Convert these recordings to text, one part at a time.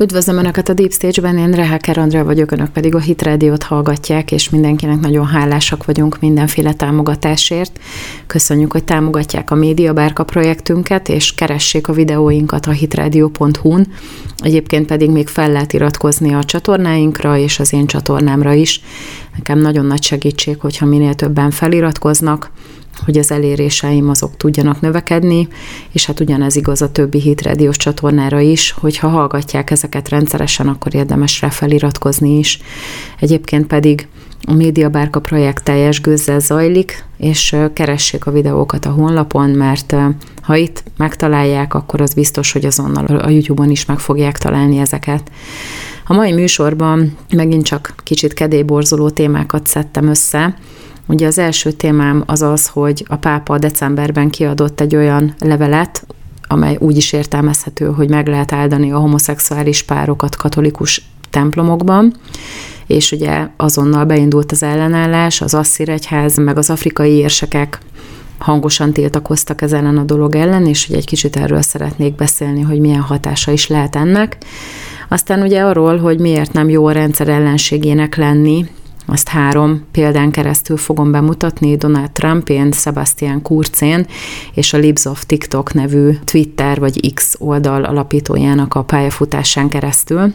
Üdvözlöm Önöket a Deep Stage-ben, én Reháker Andrea vagyok, Önök pedig a Hit Radio-t hallgatják, és mindenkinek nagyon hálásak vagyunk mindenféle támogatásért. Köszönjük, hogy támogatják a Média Bárka projektünket, és keressék a videóinkat a hitradio.hu-n. Egyébként pedig még fel lehet iratkozni a csatornáinkra, és az én csatornámra is. Nekem nagyon nagy segítség, hogyha minél többen feliratkoznak, hogy az eléréseim azok tudjanak növekedni, és hát ugyanez igaz a többi hit rádiós csatornára is, hogyha hallgatják ezeket rendszeresen, akkor érdemes rá feliratkozni is. Egyébként pedig a Média Bárka projekt teljes gőzzel zajlik, és keressék a videókat a honlapon, mert ha itt megtalálják, akkor az biztos, hogy azonnal a YouTube-on is meg fogják találni ezeket. A mai műsorban megint csak kicsit kedélyborzoló témákat szedtem össze, Ugye az első témám az az, hogy a pápa decemberben kiadott egy olyan levelet, amely úgy is értelmezhető, hogy meg lehet áldani a homoszexuális párokat katolikus templomokban, és ugye azonnal beindult az ellenállás, az asszír egyház, meg az afrikai érsekek hangosan tiltakoztak ezen a dolog ellen, és ugye egy kicsit erről szeretnék beszélni, hogy milyen hatása is lehet ennek. Aztán ugye arról, hogy miért nem jó a rendszer ellenségének lenni, azt három példán keresztül fogom bemutatni, Donald Trumpén, Sebastian Kurzén és a Libs of TikTok nevű Twitter vagy X oldal alapítójának a pályafutásán keresztül.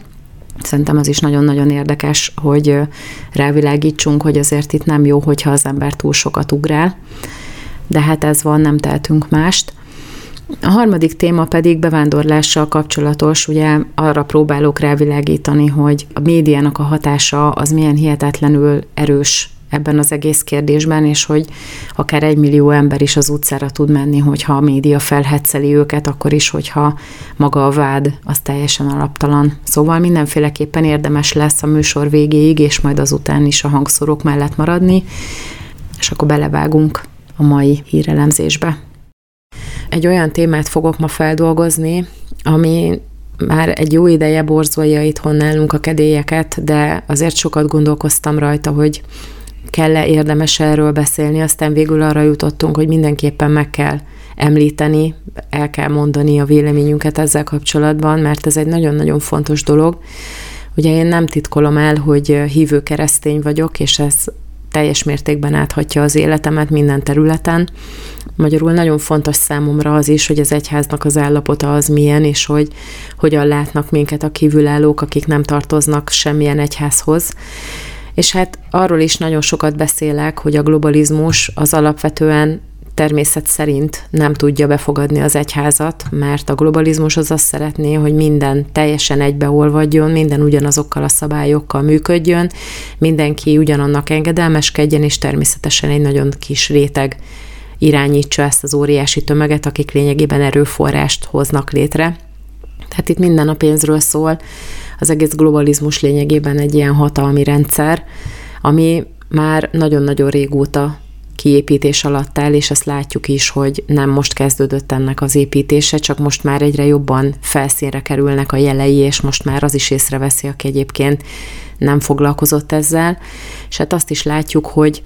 Szerintem az is nagyon-nagyon érdekes, hogy rávilágítsunk, hogy azért itt nem jó, hogyha az ember túl sokat ugrál, de hát ez van, nem tehetünk mást. A harmadik téma pedig bevándorlással kapcsolatos, ugye arra próbálok rávilágítani, hogy a médiának a hatása az milyen hihetetlenül erős ebben az egész kérdésben, és hogy akár egy millió ember is az utcára tud menni, hogyha a média felhetszeli őket, akkor is, hogyha maga a vád az teljesen alaptalan. Szóval mindenféleképpen érdemes lesz a műsor végéig, és majd azután is a hangszorok mellett maradni, és akkor belevágunk a mai hírelemzésbe. Egy olyan témát fogok ma feldolgozni, ami már egy jó ideje borzolja itthon nálunk a kedélyeket, de azért sokat gondolkoztam rajta, hogy kell-e érdemes erről beszélni, aztán végül arra jutottunk, hogy mindenképpen meg kell említeni, el kell mondani a véleményünket ezzel kapcsolatban, mert ez egy nagyon-nagyon fontos dolog. Ugye én nem titkolom el, hogy hívő keresztény vagyok, és ez teljes mértékben áthatja az életemet minden területen. Magyarul nagyon fontos számomra az is, hogy az egyháznak az állapota az milyen, és hogy hogyan látnak minket a kívülállók, akik nem tartoznak semmilyen egyházhoz. És hát arról is nagyon sokat beszélek, hogy a globalizmus az alapvetően természet szerint nem tudja befogadni az egyházat, mert a globalizmus az azt szeretné, hogy minden teljesen egybeolvadjon, minden ugyanazokkal a szabályokkal működjön, mindenki ugyanannak engedelmeskedjen, és természetesen egy nagyon kis réteg irányítsa ezt az óriási tömeget, akik lényegében erőforrást hoznak létre. Tehát itt minden a pénzről szól, az egész globalizmus lényegében egy ilyen hatalmi rendszer, ami már nagyon-nagyon régóta kiépítés alatt áll, és ezt látjuk is, hogy nem most kezdődött ennek az építése, csak most már egyre jobban felszínre kerülnek a jelei, és most már az is észreveszi, aki egyébként nem foglalkozott ezzel. És hát azt is látjuk, hogy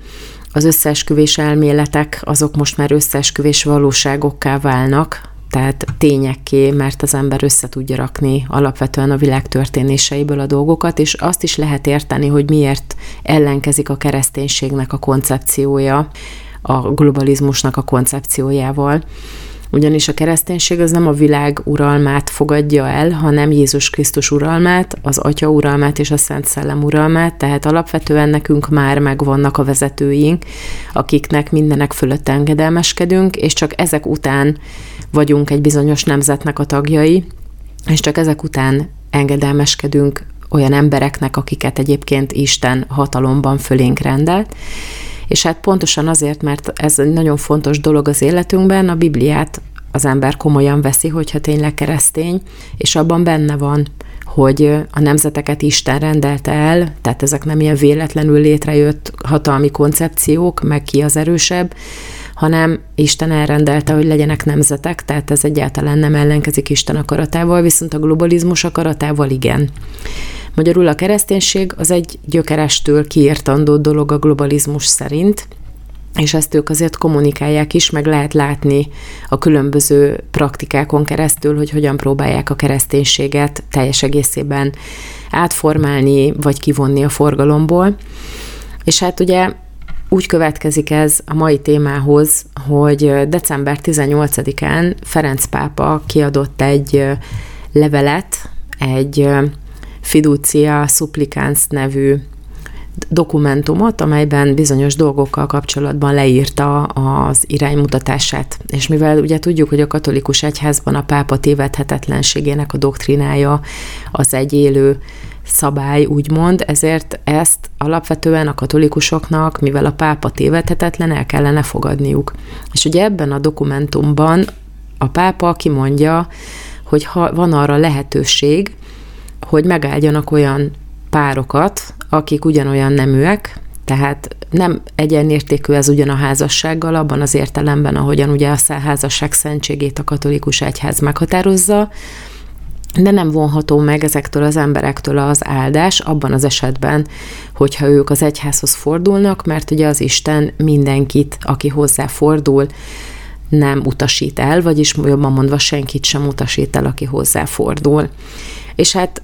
az összeesküvés elméletek azok most már összeesküvés valóságokká válnak, tehát tényekké, mert az ember össze tudja rakni alapvetően a világ történéseiből a dolgokat, és azt is lehet érteni, hogy miért ellenkezik a kereszténységnek a koncepciója a globalizmusnak a koncepciójával. Ugyanis a kereszténység az nem a világ uralmát fogadja el, hanem Jézus Krisztus uralmát, az Atya uralmát és a Szent Szellem uralmát, tehát alapvetően nekünk már megvannak a vezetőink, akiknek mindenek fölött engedelmeskedünk, és csak ezek után vagyunk egy bizonyos nemzetnek a tagjai, és csak ezek után engedelmeskedünk olyan embereknek, akiket egyébként Isten hatalomban fölénk rendelt. És hát pontosan azért, mert ez egy nagyon fontos dolog az életünkben, a Bibliát az ember komolyan veszi, hogyha tényleg keresztény, és abban benne van, hogy a nemzeteket Isten rendelte el, tehát ezek nem ilyen véletlenül létrejött hatalmi koncepciók, meg ki az erősebb, hanem Isten elrendelte, hogy legyenek nemzetek, tehát ez egyáltalán nem ellenkezik Isten akaratával, viszont a globalizmus akaratával igen. Magyarul a kereszténység az egy gyökerestől kiértandó dolog a globalizmus szerint, és ezt ők azért kommunikálják is, meg lehet látni a különböző praktikákon keresztül, hogy hogyan próbálják a kereszténységet teljes egészében átformálni, vagy kivonni a forgalomból. És hát ugye úgy következik ez a mai témához, hogy december 18-án Ferenc pápa kiadott egy levelet, egy Fiducia Supplicans nevű dokumentumot, amelyben bizonyos dolgokkal kapcsolatban leírta az iránymutatását. És mivel ugye tudjuk, hogy a katolikus egyházban a pápa tévedhetetlenségének a doktrinája az egy élő szabály, úgymond, ezért ezt alapvetően a katolikusoknak, mivel a pápa tévedhetetlen, el kellene fogadniuk. És ugye ebben a dokumentumban a pápa kimondja, hogy ha van arra lehetőség, hogy megáldjanak olyan párokat, akik ugyanolyan neműek, tehát nem egyenértékű ez ugyan a házassággal, abban az értelemben, ahogyan ugye a házasság szentségét a katolikus egyház meghatározza, de nem vonható meg ezektől az emberektől az áldás abban az esetben, hogyha ők az egyházhoz fordulnak, mert ugye az Isten mindenkit, aki hozzá fordul, nem utasít el, vagyis jobban mondva senkit sem utasít el, aki hozzá fordul. És hát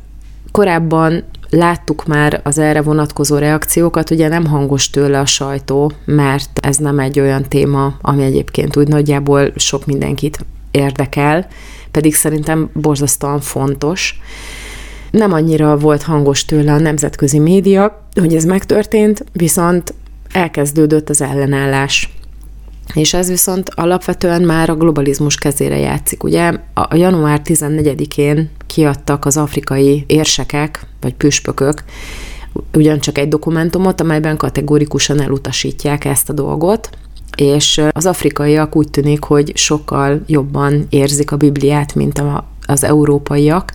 korábban láttuk már az erre vonatkozó reakciókat, ugye nem hangos tőle a sajtó, mert ez nem egy olyan téma, ami egyébként úgy nagyjából sok mindenkit érdekel, pedig szerintem borzasztóan fontos. Nem annyira volt hangos tőle a nemzetközi média, hogy ez megtörtént, viszont elkezdődött az ellenállás. És ez viszont alapvetően már a globalizmus kezére játszik. Ugye a január 14-én kiadtak az afrikai érsekek, vagy püspökök, ugyancsak egy dokumentumot, amelyben kategórikusan elutasítják ezt a dolgot, és az afrikaiak úgy tűnik, hogy sokkal jobban érzik a Bibliát, mint a, az európaiak,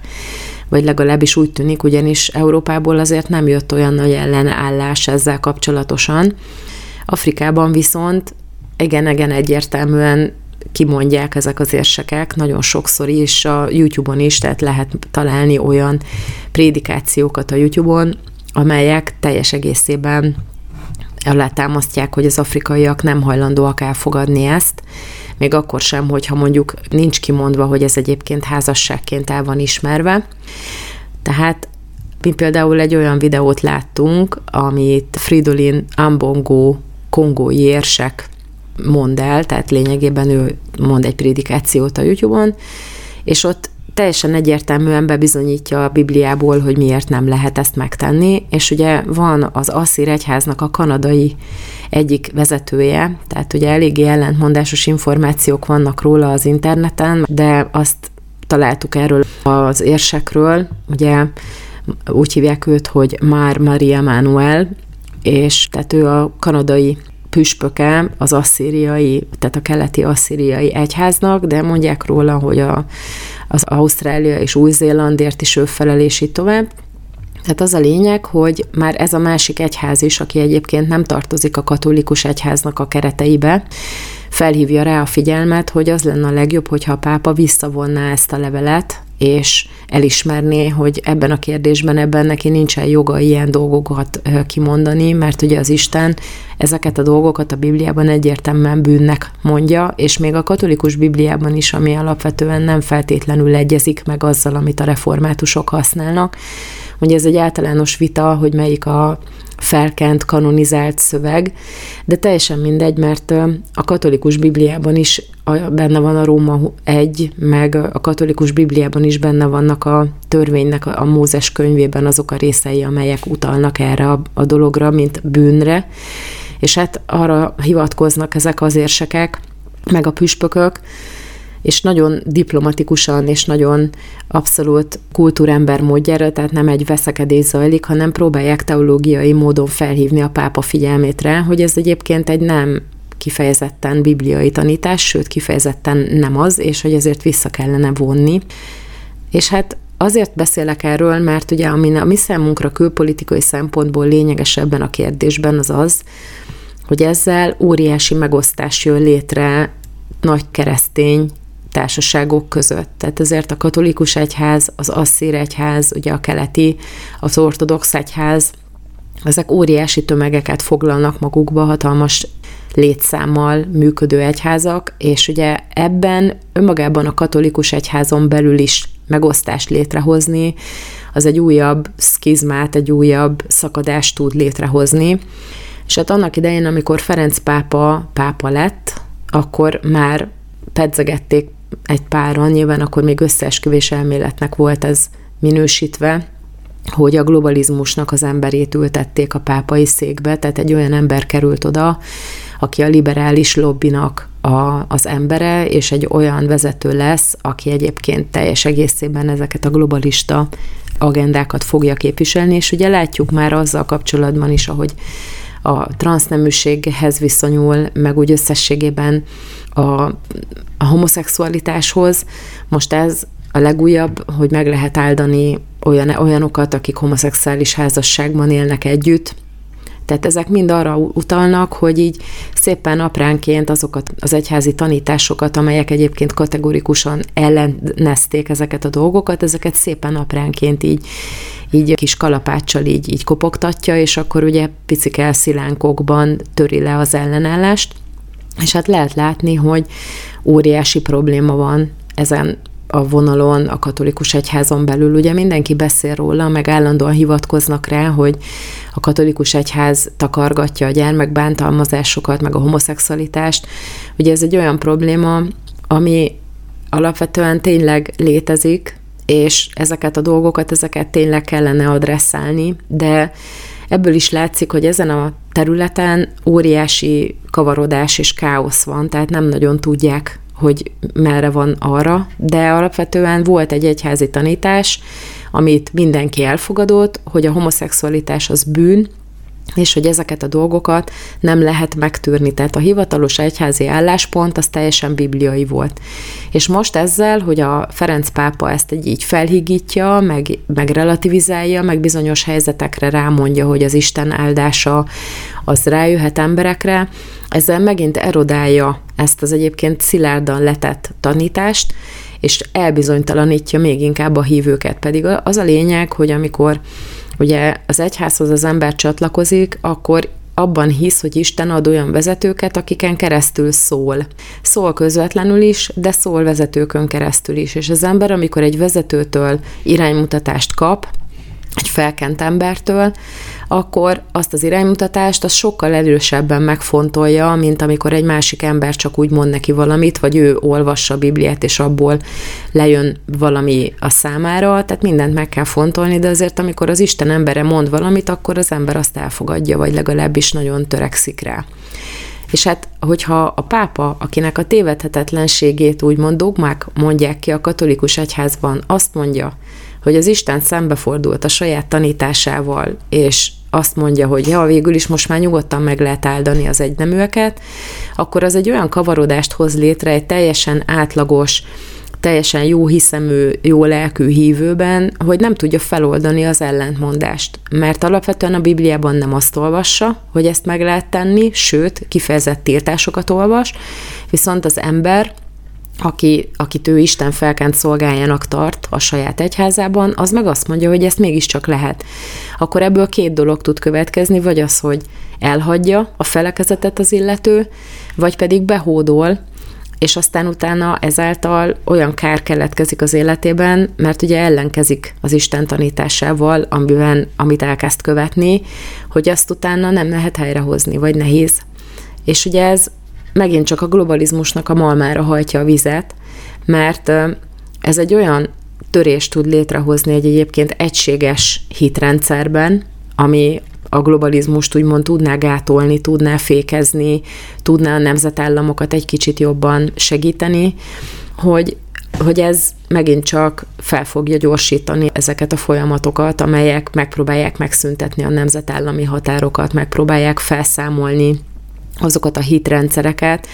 vagy legalábbis úgy tűnik, ugyanis Európából azért nem jött olyan nagy ellenállás ezzel kapcsolatosan. Afrikában viszont igen, igen egyértelműen kimondják ezek az érsekek, nagyon sokszor is a YouTube-on is, tehát lehet találni olyan prédikációkat a YouTube-on, amelyek teljes egészében alátámasztják, hogy az afrikaiak nem hajlandóak elfogadni ezt, még akkor sem, hogyha mondjuk nincs kimondva, hogy ez egyébként házasságként el van ismerve. Tehát mi például egy olyan videót láttunk, amit Fridolin Ambongo kongói érsek mond el, tehát lényegében ő mond egy prédikációt a YouTube-on, és ott teljesen egyértelműen bebizonyítja a Bibliából, hogy miért nem lehet ezt megtenni, és ugye van az Asszír egyháznak a kanadai egyik vezetője, tehát ugye eléggé ellentmondásos információk vannak róla az interneten, de azt találtuk erről az érsekről, ugye úgy hívják őt, hogy Már Maria Manuel, és tehát ő a kanadai püspöke az asszíriai, tehát a keleti asszíriai egyháznak, de mondják róla, hogy a, az Ausztrália és Új-Zélandért is ő felelés tovább. Tehát az a lényeg, hogy már ez a másik egyház is, aki egyébként nem tartozik a katolikus egyháznak a kereteibe, felhívja rá a figyelmet, hogy az lenne a legjobb, hogyha a pápa visszavonná ezt a levelet, és elismerné, hogy ebben a kérdésben ebben neki nincsen joga ilyen dolgokat kimondani, mert ugye az Isten ezeket a dolgokat a Bibliában egyértelműen bűnnek mondja, és még a katolikus Bibliában is, ami alapvetően nem feltétlenül egyezik meg azzal, amit a reformátusok használnak. Ugye ez egy általános vita, hogy melyik a felkent, kanonizált szöveg, de teljesen mindegy, mert a katolikus Bibliában is benne van a Róma egy, meg a katolikus Bibliában is benne vannak a törvénynek, a Mózes könyvében azok a részei, amelyek utalnak erre a dologra, mint bűnre, és hát arra hivatkoznak ezek az érsekek, meg a püspökök, és nagyon diplomatikusan és nagyon abszolút kultúrember módjára, tehát nem egy veszekedés zajlik, hanem próbálják teológiai módon felhívni a pápa figyelmét rá, hogy ez egyébként egy nem kifejezetten bibliai tanítás, sőt kifejezetten nem az, és hogy ezért vissza kellene vonni. És hát azért beszélek erről, mert ugye ami a mi számunkra külpolitikai szempontból lényeges ebben a kérdésben az az, hogy ezzel óriási megosztás jön létre nagy keresztény társaságok között. Tehát ezért a katolikus egyház, az asszír egyház, ugye a keleti, az ortodox egyház, ezek óriási tömegeket foglalnak magukba, hatalmas létszámmal működő egyházak, és ugye ebben önmagában a katolikus egyházon belül is megosztást létrehozni, az egy újabb szkizmát, egy újabb szakadást tud létrehozni. És hát annak idején, amikor Ferenc pápa pápa lett, akkor már pedzegették egy páran, nyilván akkor még összeesküvés elméletnek volt ez minősítve, hogy a globalizmusnak az emberét ültették a pápai székbe, tehát egy olyan ember került oda, aki a liberális lobbinak a, az embere, és egy olyan vezető lesz, aki egyébként teljes egészében ezeket a globalista agendákat fogja képviselni, és ugye látjuk már azzal kapcsolatban is, ahogy a transzneműséghez viszonyul, meg úgy összességében a, a homoszexualitáshoz. Most ez a legújabb, hogy meg lehet áldani olyan, olyanokat, akik homoszexuális házasságban élnek együtt, tehát ezek mind arra utalnak, hogy így szépen apránként azokat az egyházi tanításokat, amelyek egyébként kategorikusan ellenezték ezeket a dolgokat, ezeket szépen apránként így így kis kalapáccsal így, így kopogtatja, és akkor ugye picik elszilánkokban töri le az ellenállást, és hát lehet látni, hogy óriási probléma van ezen a vonalon, a katolikus egyházon belül. Ugye mindenki beszél róla, meg állandóan hivatkoznak rá, hogy a katolikus egyház takargatja a gyermekbántalmazásokat, meg a homoszexualitást. Ugye ez egy olyan probléma, ami alapvetően tényleg létezik, és ezeket a dolgokat, ezeket tényleg kellene adresszálni, de ebből is látszik, hogy ezen a területen óriási kavarodás és káosz van, tehát nem nagyon tudják hogy merre van arra, de alapvetően volt egy egyházi tanítás, amit mindenki elfogadott, hogy a homoszexualitás az bűn, és hogy ezeket a dolgokat nem lehet megtűrni. Tehát a hivatalos egyházi álláspont az teljesen bibliai volt. És most ezzel, hogy a Ferenc pápa ezt egy így felhigítja, meg, meg relativizálja, meg bizonyos helyzetekre rámondja, hogy az Isten áldása az rájöhet emberekre, ezzel megint erodálja ezt az egyébként szilárdan letett tanítást, és elbizonytalanítja még inkább a hívőket. Pedig az a lényeg, hogy amikor ugye az egyházhoz az ember csatlakozik, akkor abban hisz, hogy Isten ad olyan vezetőket, akiken keresztül szól. Szól közvetlenül is, de szól vezetőkön keresztül is. És az ember, amikor egy vezetőtől iránymutatást kap, egy felkent embertől, akkor azt az iránymutatást az sokkal erősebben megfontolja, mint amikor egy másik ember csak úgy mond neki valamit, vagy ő olvassa a Bibliát, és abból lejön valami a számára, tehát mindent meg kell fontolni, de azért amikor az Isten embere mond valamit, akkor az ember azt elfogadja, vagy legalábbis nagyon törekszik rá. És hát, hogyha a pápa, akinek a tévedhetetlenségét úgymond dogmák mondják ki a katolikus egyházban, azt mondja, hogy az Isten szembefordult a saját tanításával, és azt mondja, hogy ja, végül is most már nyugodtan meg lehet áldani az egyneműeket, akkor az egy olyan kavarodást hoz létre egy teljesen átlagos, teljesen jó hiszemű, jó lelkű hívőben, hogy nem tudja feloldani az ellentmondást. Mert alapvetően a Bibliában nem azt olvassa, hogy ezt meg lehet tenni, sőt, kifejezett tiltásokat olvas, viszont az ember aki, akit ő Isten felkent szolgájának tart a saját egyházában, az meg azt mondja, hogy ezt mégiscsak lehet. Akkor ebből két dolog tud következni, vagy az, hogy elhagyja a felekezetet az illető, vagy pedig behódol, és aztán utána ezáltal olyan kár keletkezik az életében, mert ugye ellenkezik az Isten tanításával, amiben, amit elkezd követni, hogy azt utána nem lehet helyrehozni, vagy nehéz. És ugye ez megint csak a globalizmusnak a malmára hajtja a vizet, mert ez egy olyan törést tud létrehozni egy egyébként egységes hitrendszerben, ami a globalizmust úgymond tudná gátolni, tudná fékezni, tudná a nemzetállamokat egy kicsit jobban segíteni, hogy, hogy ez megint csak fel fogja gyorsítani ezeket a folyamatokat, amelyek megpróbálják megszüntetni a nemzetállami határokat, megpróbálják felszámolni azokat a hitrendszereket,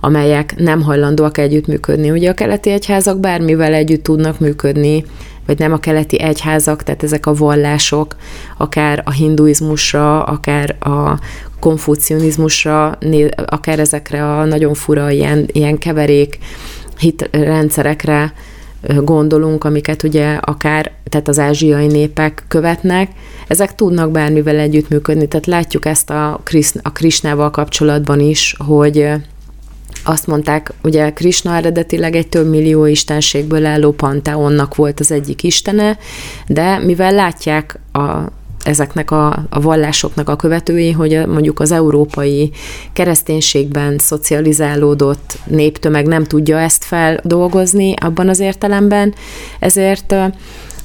amelyek nem hajlandóak együttműködni. Ugye a keleti egyházak bármivel együtt tudnak működni, vagy nem a keleti egyházak, tehát ezek a vallások, akár a hinduizmusra, akár a konfucionizmusra, akár ezekre a nagyon fura ilyen, ilyen keverék hitrendszerekre gondolunk, amiket ugye akár, tehát az ázsiai népek követnek, ezek tudnak bármivel együttműködni. Tehát látjuk ezt a, Krisz, a Krisnával kapcsolatban is, hogy azt mondták, ugye Krishna eredetileg egy több millió istenségből álló panteonnak volt az egyik istene, de mivel látják a, ezeknek a, a vallásoknak a követői, hogy mondjuk az európai kereszténységben szocializálódott néptömeg nem tudja ezt feldolgozni abban az értelemben, ezért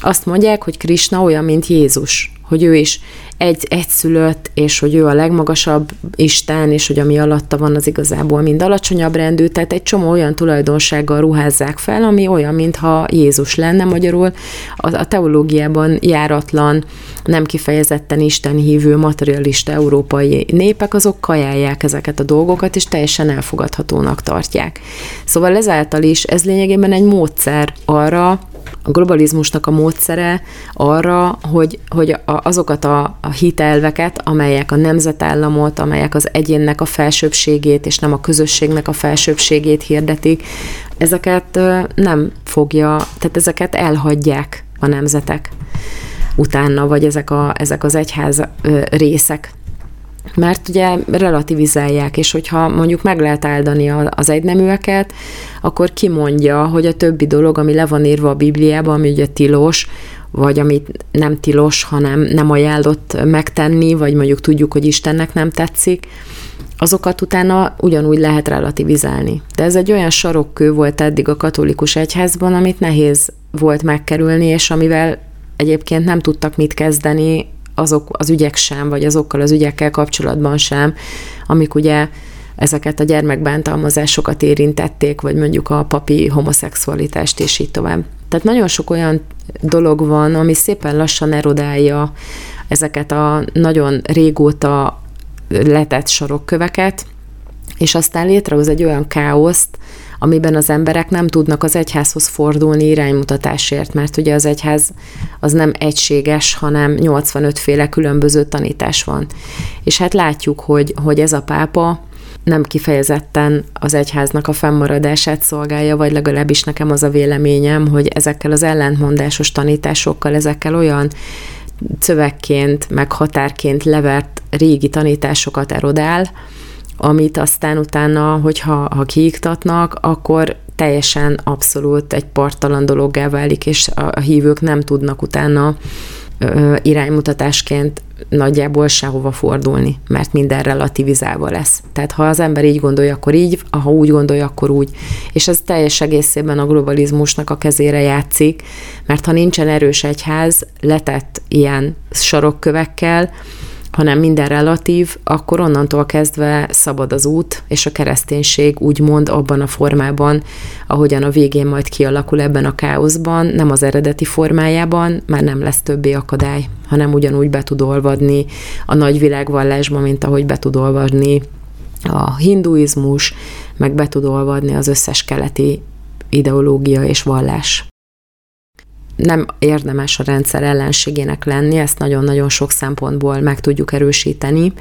azt mondják, hogy Krishna olyan, mint Jézus, hogy ő is egy, egyszülött, és hogy ő a legmagasabb Isten, és hogy ami alatta van, az igazából mind alacsonyabb rendű, tehát egy csomó olyan tulajdonsággal ruházzák fel, ami olyan, mintha Jézus lenne magyarul. A, a teológiában járatlan, nem kifejezetten Isten hívő, materialista európai népek, azok kajálják ezeket a dolgokat, és teljesen elfogadhatónak tartják. Szóval ezáltal is ez lényegében egy módszer arra, a globalizmusnak a módszere arra, hogy, hogy azokat a, a hitelveket, amelyek a nemzetállamot, amelyek az egyénnek a felsőbségét, és nem a közösségnek a felsőbségét hirdetik, ezeket nem fogja, tehát ezeket elhagyják a nemzetek utána, vagy ezek, a, ezek az egyház részek mert ugye relativizálják, és hogyha mondjuk meg lehet áldani az egyneműeket, akkor kimondja, hogy a többi dolog, ami le van írva a Bibliában, ami ugye tilos, vagy amit nem tilos, hanem nem ajánlott megtenni, vagy mondjuk tudjuk, hogy Istennek nem tetszik, azokat utána ugyanúgy lehet relativizálni. De ez egy olyan sarokkő volt eddig a katolikus egyházban, amit nehéz volt megkerülni, és amivel egyébként nem tudtak mit kezdeni azok az ügyek sem, vagy azokkal az ügyekkel kapcsolatban sem, amik ugye ezeket a gyermekbántalmazásokat érintették, vagy mondjuk a papi homoszexualitást, és így tovább. Tehát nagyon sok olyan dolog van, ami szépen lassan erodálja ezeket a nagyon régóta letett sarokköveket, és aztán létrehoz egy olyan káoszt, amiben az emberek nem tudnak az egyházhoz fordulni iránymutatásért, mert ugye az egyház az nem egységes, hanem 85 féle különböző tanítás van. És hát látjuk, hogy, hogy ez a pápa nem kifejezetten az egyháznak a fennmaradását szolgálja, vagy legalábbis nekem az a véleményem, hogy ezekkel az ellentmondásos tanításokkal, ezekkel olyan szövegként, meg határként levert régi tanításokat erodál, amit aztán utána, hogyha ha kiiktatnak, akkor teljesen abszolút egy partalan dologgá válik, és a hívők nem tudnak utána ö, iránymutatásként nagyjából sehova fordulni, mert minden relativizálva lesz. Tehát ha az ember így gondolja, akkor így, ha úgy gondolja, akkor úgy. És ez teljes egészében a globalizmusnak a kezére játszik, mert ha nincsen erős egyház, letett ilyen sarokkövekkel, hanem minden relatív, akkor onnantól kezdve szabad az út, és a kereszténység úgymond abban a formában, ahogyan a végén majd kialakul ebben a káoszban, nem az eredeti formájában, már nem lesz többé akadály, hanem ugyanúgy be tud olvadni a nagy világvallásba, mint ahogy be tud olvadni a hinduizmus, meg be tud olvadni az összes keleti ideológia és vallás nem érdemes a rendszer ellenségének lenni, ezt nagyon-nagyon sok szempontból meg tudjuk erősíteni.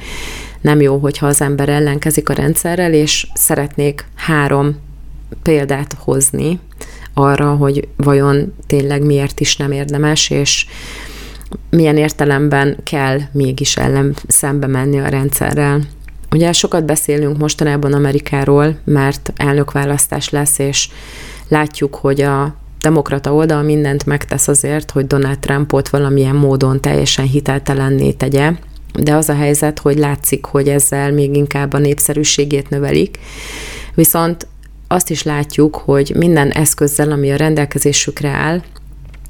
Nem jó, hogyha az ember ellenkezik a rendszerrel, és szeretnék három példát hozni arra, hogy vajon tényleg miért is nem érdemes, és milyen értelemben kell mégis ellen szembe menni a rendszerrel. Ugye sokat beszélünk mostanában Amerikáról, mert elnökválasztás lesz, és látjuk, hogy a demokrata oldal mindent megtesz azért, hogy Donald Trumpot valamilyen módon teljesen hiteltelenné tegye, de az a helyzet, hogy látszik, hogy ezzel még inkább a népszerűségét növelik. Viszont azt is látjuk, hogy minden eszközzel, ami a rendelkezésükre áll,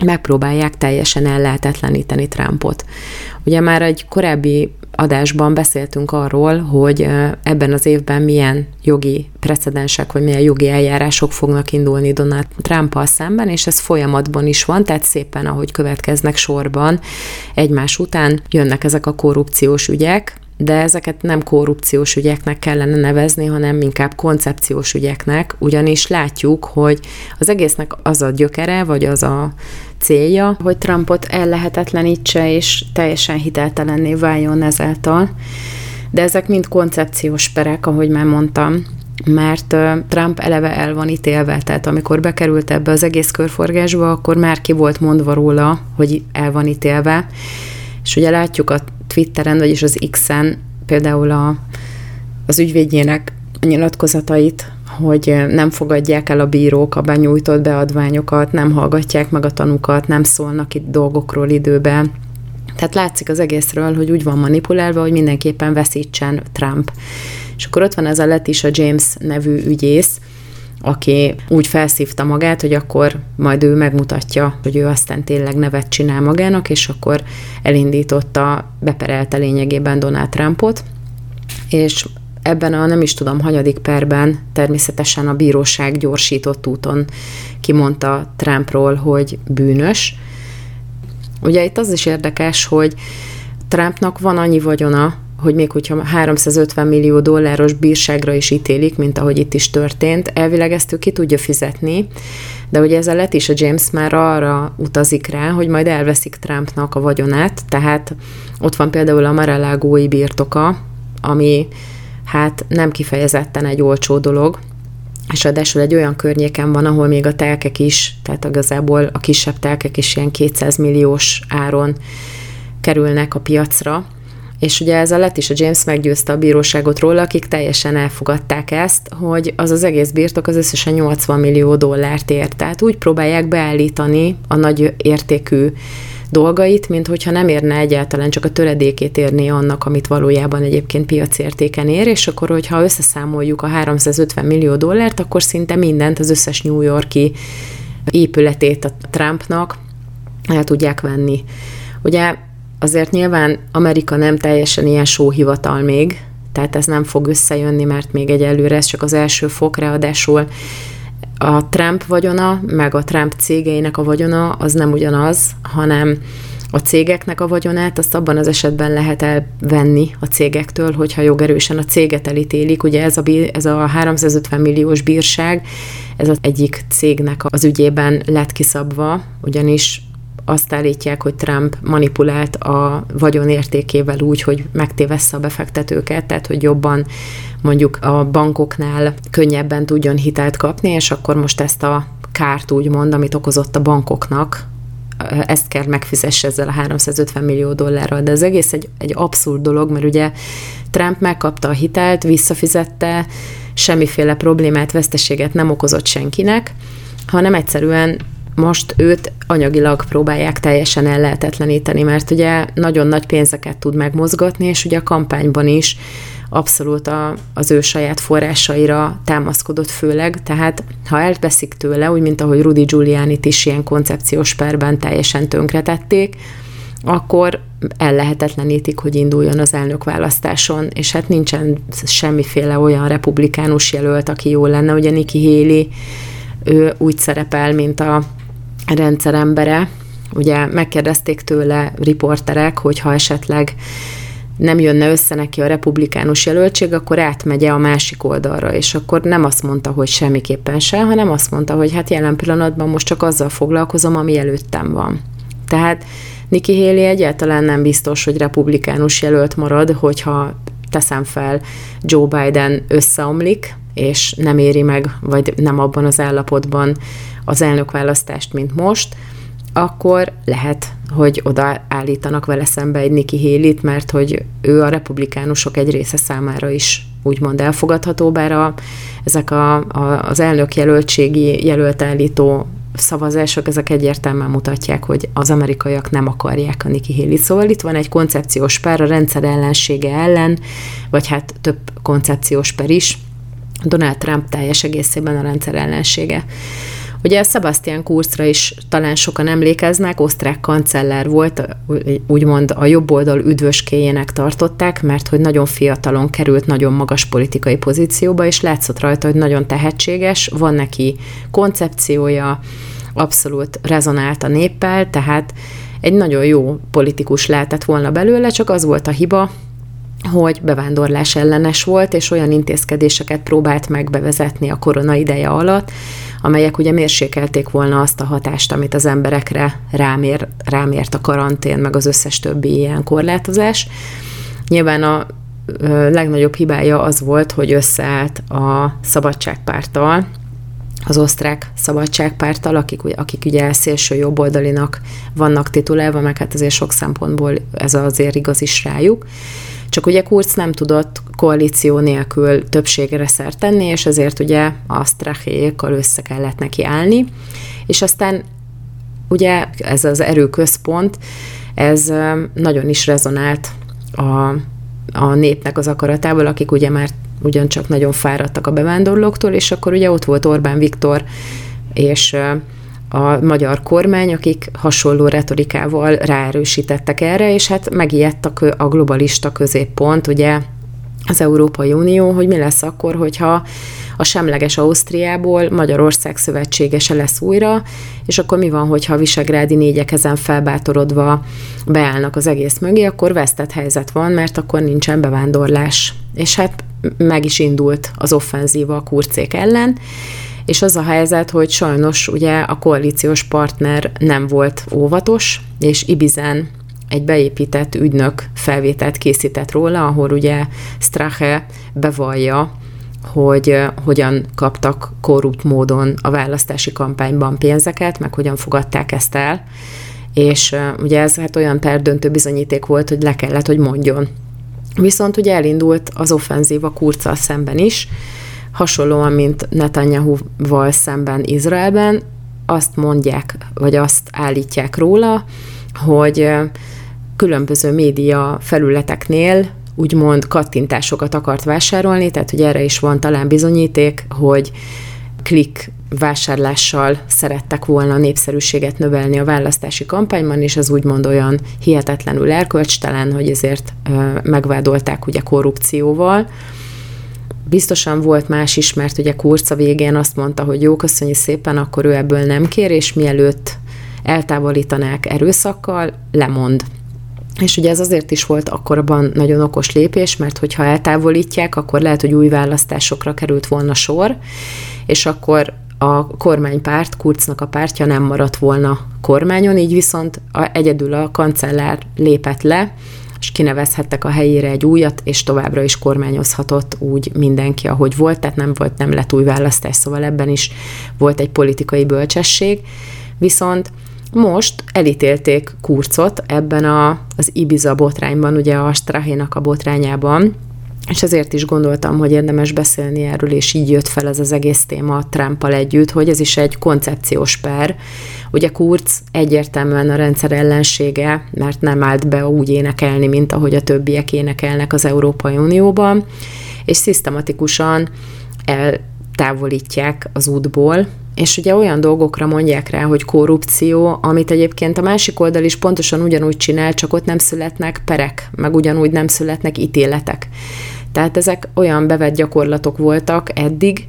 megpróbálják teljesen ellehetetleníteni Trumpot. Ugye már egy korábbi adásban beszéltünk arról, hogy ebben az évben milyen jogi precedensek, vagy milyen jogi eljárások fognak indulni Donald trump szemben, és ez folyamatban is van, tehát szépen, ahogy következnek sorban egymás után, jönnek ezek a korrupciós ügyek, de ezeket nem korrupciós ügyeknek kellene nevezni, hanem inkább koncepciós ügyeknek, ugyanis látjuk, hogy az egésznek az a gyökere, vagy az a célja, hogy Trumpot ellehetetlenítse és teljesen hiteltelenné váljon ezáltal. De ezek mind koncepciós perek, ahogy már mondtam. mert Trump eleve el van ítélve, tehát amikor bekerült ebbe az egész körforgásba, akkor már ki volt mondva róla, hogy el van ítélve, és ugye látjuk a Twitteren, vagyis az X-en például a, az ügyvédjének nyilatkozatait, hogy nem fogadják el a bírók a benyújtott beadványokat, nem hallgatják meg a tanukat, nem szólnak itt dolgokról időben. Tehát látszik az egészről, hogy úgy van manipulálva, hogy mindenképpen veszítsen Trump. És akkor ott van ez a Letitia James nevű ügyész, aki úgy felszívta magát, hogy akkor majd ő megmutatja, hogy ő aztán tényleg nevet csinál magának, és akkor elindította, beperelte lényegében Donald Trumpot, és ebben a nem is tudom, hanyadik perben természetesen a bíróság gyorsított úton kimondta Trumpról, hogy bűnös. Ugye itt az is érdekes, hogy Trumpnak van annyi vagyona, hogy még hogyha 350 millió dolláros bírságra is ítélik, mint ahogy itt is történt, elvileg ezt ő ki tudja fizetni, de ugye ez a a James már arra utazik rá, hogy majd elveszik Trumpnak a vagyonát, tehát ott van például a Maralágói birtoka, ami hát nem kifejezetten egy olcsó dolog, és ráadásul egy olyan környéken van, ahol még a telkek is, tehát igazából a kisebb telkek is ilyen 200 milliós áron kerülnek a piacra, és ugye ez a lett is a James meggyőzte a bíróságot róla, akik teljesen elfogadták ezt, hogy az az egész birtok az összesen 80 millió dollárt ér. Tehát úgy próbálják beállítani a nagy értékű dolgait, mint hogyha nem érne egyáltalán csak a töredékét érni annak, amit valójában egyébként piacértéken ér, és akkor, hogyha összeszámoljuk a 350 millió dollárt, akkor szinte mindent, az összes New Yorki épületét a Trumpnak el tudják venni. Ugye azért nyilván Amerika nem teljesen ilyen sóhivatal még, tehát ez nem fog összejönni, mert még egyelőre ez csak az első fok, ráadásul a Trump vagyona, meg a Trump cégeinek a vagyona az nem ugyanaz, hanem a cégeknek a vagyonát, azt abban az esetben lehet elvenni a cégektől, hogyha jogerősen a céget elítélik. Ugye ez a, ez a 350 milliós bírság, ez az egyik cégnek az ügyében lett kiszabva, ugyanis azt állítják, hogy Trump manipulált a vagyon értékével úgy, hogy megtévessze a befektetőket, tehát hogy jobban mondjuk a bankoknál könnyebben tudjon hitelt kapni, és akkor most ezt a kárt úgymond, amit okozott a bankoknak, ezt kell megfizesse ezzel a 350 millió dollárral, de az egész egy, egy abszurd dolog, mert ugye Trump megkapta a hitelt, visszafizette, semmiféle problémát, veszteséget nem okozott senkinek, hanem egyszerűen most őt anyagilag próbálják teljesen ellehetetleníteni, mert ugye nagyon nagy pénzeket tud megmozgatni, és ugye a kampányban is abszolút a, az ő saját forrásaira támaszkodott főleg, tehát ha elveszik tőle, úgy mint ahogy Rudy Giuliani-t is ilyen koncepciós perben teljesen tönkretették, akkor ellehetetlenítik, hogy induljon az elnökválasztáson, és hát nincsen semmiféle olyan republikánus jelölt, aki jó lenne, ugye Nikki Haley, ő úgy szerepel, mint a rendszerembere. Ugye megkérdezték tőle riporterek, hogy ha esetleg nem jönne össze neki a republikánus jelöltség, akkor átmegye a másik oldalra, és akkor nem azt mondta, hogy semmiképpen se, hanem azt mondta, hogy hát jelen pillanatban most csak azzal foglalkozom, ami előttem van. Tehát Nikki Haley egyáltalán nem biztos, hogy republikánus jelölt marad, hogyha teszem fel, Joe Biden összeomlik, és nem éri meg, vagy nem abban az állapotban az elnökválasztást, mint most, akkor lehet, hogy oda állítanak vele szembe egy Nikki haley mert hogy ő a republikánusok egy része számára is úgymond elfogadható, bár a, ezek a, a, az elnök jelöltségi jelölt állító szavazások, ezek egyértelműen mutatják, hogy az amerikaiak nem akarják a Nikki Haley. Szóval itt van egy koncepciós pár a rendszer ellensége ellen, vagy hát több koncepciós per is. Donald Trump teljes egészében a rendszer ellensége. Ugye Sebastian Kurzra is talán sokan emlékeznek, osztrák kancellár volt, úgymond a jobb oldal üdvöskéjének tartották, mert hogy nagyon fiatalon került nagyon magas politikai pozícióba, és látszott rajta, hogy nagyon tehetséges, van neki koncepciója, abszolút rezonált a néppel, tehát egy nagyon jó politikus lehetett volna belőle, csak az volt a hiba, hogy bevándorlás ellenes volt, és olyan intézkedéseket próbált meg bevezetni a korona ideje alatt, amelyek ugye mérsékelték volna azt a hatást, amit az emberekre rámér, rámért a karantén, meg az összes többi ilyen korlátozás. Nyilván a legnagyobb hibája az volt, hogy összeállt a szabadságpárttal, az osztrák szabadságpárttal, akik, akik ugye szélső jobboldalinak vannak titulálva, meg hát azért sok szempontból ez azért igaz is rájuk. Csak ugye Kurz nem tudott koalíció nélkül többségre szert tenni, és ezért ugye a strachékkal össze kellett neki állni. És aztán ugye ez az erőközpont, ez nagyon is rezonált a, a népnek az akaratával, akik ugye már ugyancsak nagyon fáradtak a bevándorlóktól, és akkor ugye ott volt Orbán Viktor és a magyar kormány, akik hasonló retorikával ráerősítettek erre, és hát megijedt a, a globalista középpont, ugye az Európai Unió, hogy mi lesz akkor, hogyha a semleges Ausztriából Magyarország szövetségese lesz újra, és akkor mi van, hogyha a visegrádi négyek ezen felbátorodva beállnak az egész mögé, akkor vesztett helyzet van, mert akkor nincsen bevándorlás. És hát meg is indult az offenzíva a kurcék ellen, és az a helyzet, hogy sajnos ugye a koalíciós partner nem volt óvatos, és Ibizen egy beépített ügynök felvételt készített róla, ahol ugye Strache bevallja, hogy hogyan kaptak korrupt módon a választási kampányban pénzeket, meg hogyan fogadták ezt el. És ugye ez hát olyan perdöntő bizonyíték volt, hogy le kellett, hogy mondjon. Viszont ugye elindult az offenzíva kurccal szemben is, hasonlóan, mint Netanyahu-val szemben Izraelben, azt mondják, vagy azt állítják róla, hogy különböző média felületeknél úgymond kattintásokat akart vásárolni, tehát hogy erre is van talán bizonyíték, hogy klik vásárlással szerettek volna népszerűséget növelni a választási kampányban, és ez úgymond olyan hihetetlenül erkölcstelen, hogy ezért megvádolták ugye korrupcióval. Biztosan volt más is, mert ugye Kurca végén azt mondta, hogy jó, köszönjük szépen, akkor ő ebből nem kér, és mielőtt eltávolítanák erőszakkal, lemond. És ugye ez azért is volt akkorban nagyon okos lépés, mert hogyha eltávolítják, akkor lehet, hogy új választásokra került volna sor, és akkor a kormánypárt, Kurznak a pártja nem maradt volna kormányon, így viszont a, egyedül a kancellár lépett le, és kinevezhettek a helyére egy újat, és továbbra is kormányozhatott úgy mindenki, ahogy volt, tehát nem volt, nem lett új választás, szóval ebben is volt egy politikai bölcsesség. Viszont most elítélték Kurcot ebben a, az Ibiza botrányban, ugye a Strahénak a botrányában, és ezért is gondoltam, hogy érdemes beszélni erről, és így jött fel ez az egész téma Trumpal együtt, hogy ez is egy koncepciós per. Ugye Kurz egyértelműen a rendszer ellensége, mert nem állt be úgy énekelni, mint ahogy a többiek énekelnek az Európai Unióban, és szisztematikusan eltávolítják az útból, és ugye olyan dolgokra mondják rá, hogy korrupció, amit egyébként a másik oldal is pontosan ugyanúgy csinál, csak ott nem születnek perek, meg ugyanúgy nem születnek ítéletek. Tehát ezek olyan bevett gyakorlatok voltak eddig,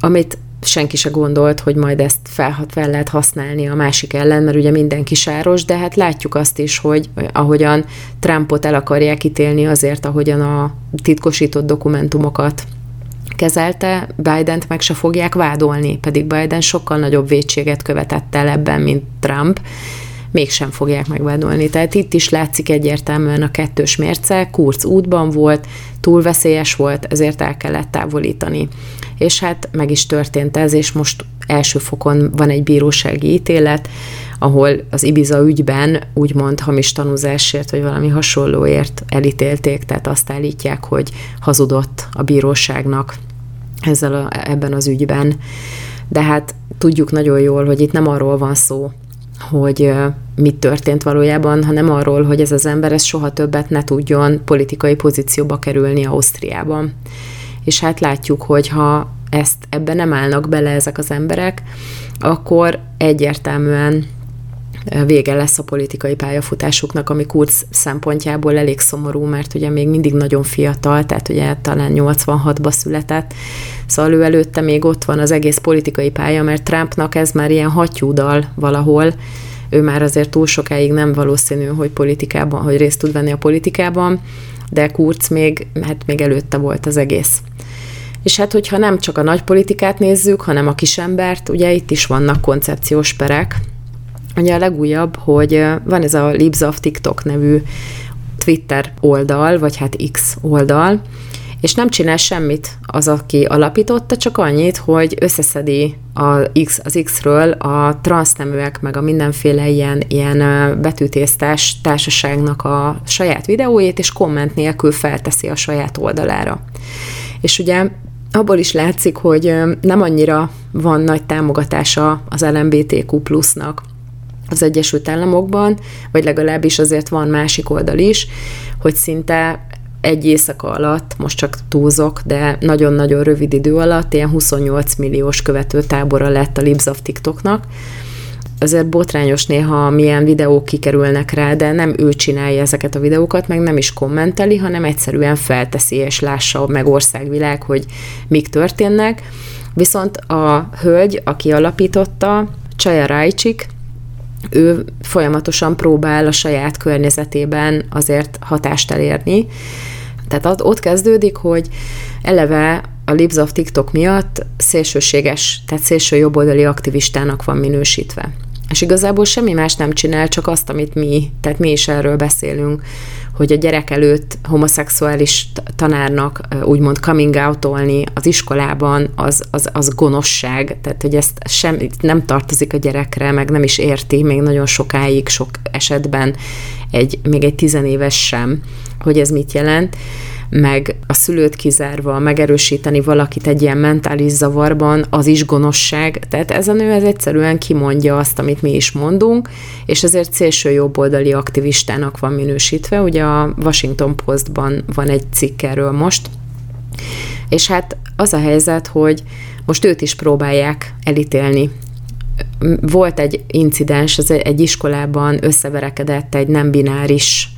amit senki se gondolt, hogy majd ezt fel, fel lehet használni a másik ellen, mert ugye mindenki sáros, de hát látjuk azt is, hogy ahogyan Trumpot el akarják ítélni azért, ahogyan a titkosított dokumentumokat kezelte, Biden-t meg se fogják vádolni, pedig Biden sokkal nagyobb vétséget követett el ebben, mint Trump, mégsem fogják megvádolni. Tehát itt is látszik egyértelműen a kettős mérce, Kurz útban volt, túl veszélyes volt, ezért el kellett távolítani. És hát meg is történt ez, és most első fokon van egy bírósági ítélet, ahol az Ibiza ügyben úgymond hamis tanúzásért, vagy valami hasonlóért elítélték, tehát azt állítják, hogy hazudott a bíróságnak ezzel a, ebben az ügyben. De hát tudjuk nagyon jól, hogy itt nem arról van szó, hogy mit történt valójában, hanem arról, hogy ez az ember ez soha többet ne tudjon politikai pozícióba kerülni Ausztriában. És hát látjuk, hogy ha ezt ebbe nem állnak bele ezek az emberek, akkor egyértelműen vége lesz a politikai pályafutásuknak, ami Kurz szempontjából elég szomorú, mert ugye még mindig nagyon fiatal, tehát ugye talán 86-ba született, szóval ő előtte még ott van az egész politikai pálya, mert Trumpnak ez már ilyen hattyúdal valahol, ő már azért túl sokáig nem valószínű, hogy politikában, hogy részt tud venni a politikában, de Kurz még, hát még előtte volt az egész. És hát, hogyha nem csak a nagy politikát nézzük, hanem a kisembert, ugye itt is vannak koncepciós perek, Ugye a legújabb, hogy van ez a Libs of TikTok nevű Twitter oldal, vagy hát X oldal, és nem csinál semmit az, aki alapította, csak annyit, hogy összeszedi a X, az X-ről a transzneműek, meg a mindenféle ilyen, ilyen betűtésztás társaságnak a saját videójét, és komment nélkül felteszi a saját oldalára. És ugye abból is látszik, hogy nem annyira van nagy támogatása az LMBTQ plusznak az Egyesült Államokban, vagy legalábbis azért van másik oldal is, hogy szinte egy éjszaka alatt, most csak túlzok, de nagyon-nagyon rövid idő alatt ilyen 28 milliós követő tábora lett a Libs of TikToknak. Azért botrányos néha, milyen videók kikerülnek rá, de nem ő csinálja ezeket a videókat, meg nem is kommenteli, hanem egyszerűen felteszi és lássa meg országvilág, hogy mik történnek. Viszont a hölgy, aki alapította, Csaja Rajcsik, ő folyamatosan próbál a saját környezetében azért hatást elérni, tehát ott kezdődik, hogy eleve a Libs of TikTok miatt szélsőséges, tehát szélső jobboldali aktivistának van minősítve. És igazából semmi más nem csinál, csak azt, amit mi, tehát mi is erről beszélünk, hogy a gyerek előtt homoszexuális tanárnak úgymond coming out-olni az iskolában, az, az, az gonoszság, tehát hogy ezt sem, nem tartozik a gyerekre, meg nem is érti, még nagyon sokáig, sok esetben egy, még egy tizenéves sem, hogy ez mit jelent meg a szülőt kizárva, megerősíteni valakit egy ilyen mentális zavarban, az is gonoszság. Tehát ez a nő ez egyszerűen kimondja azt, amit mi is mondunk, és ezért szélső jobboldali aktivistának van minősítve. Ugye a Washington Postban van egy cikk erről most, és hát az a helyzet, hogy most őt is próbálják elítélni volt egy incidens, az egy iskolában összeverekedett egy nem bináris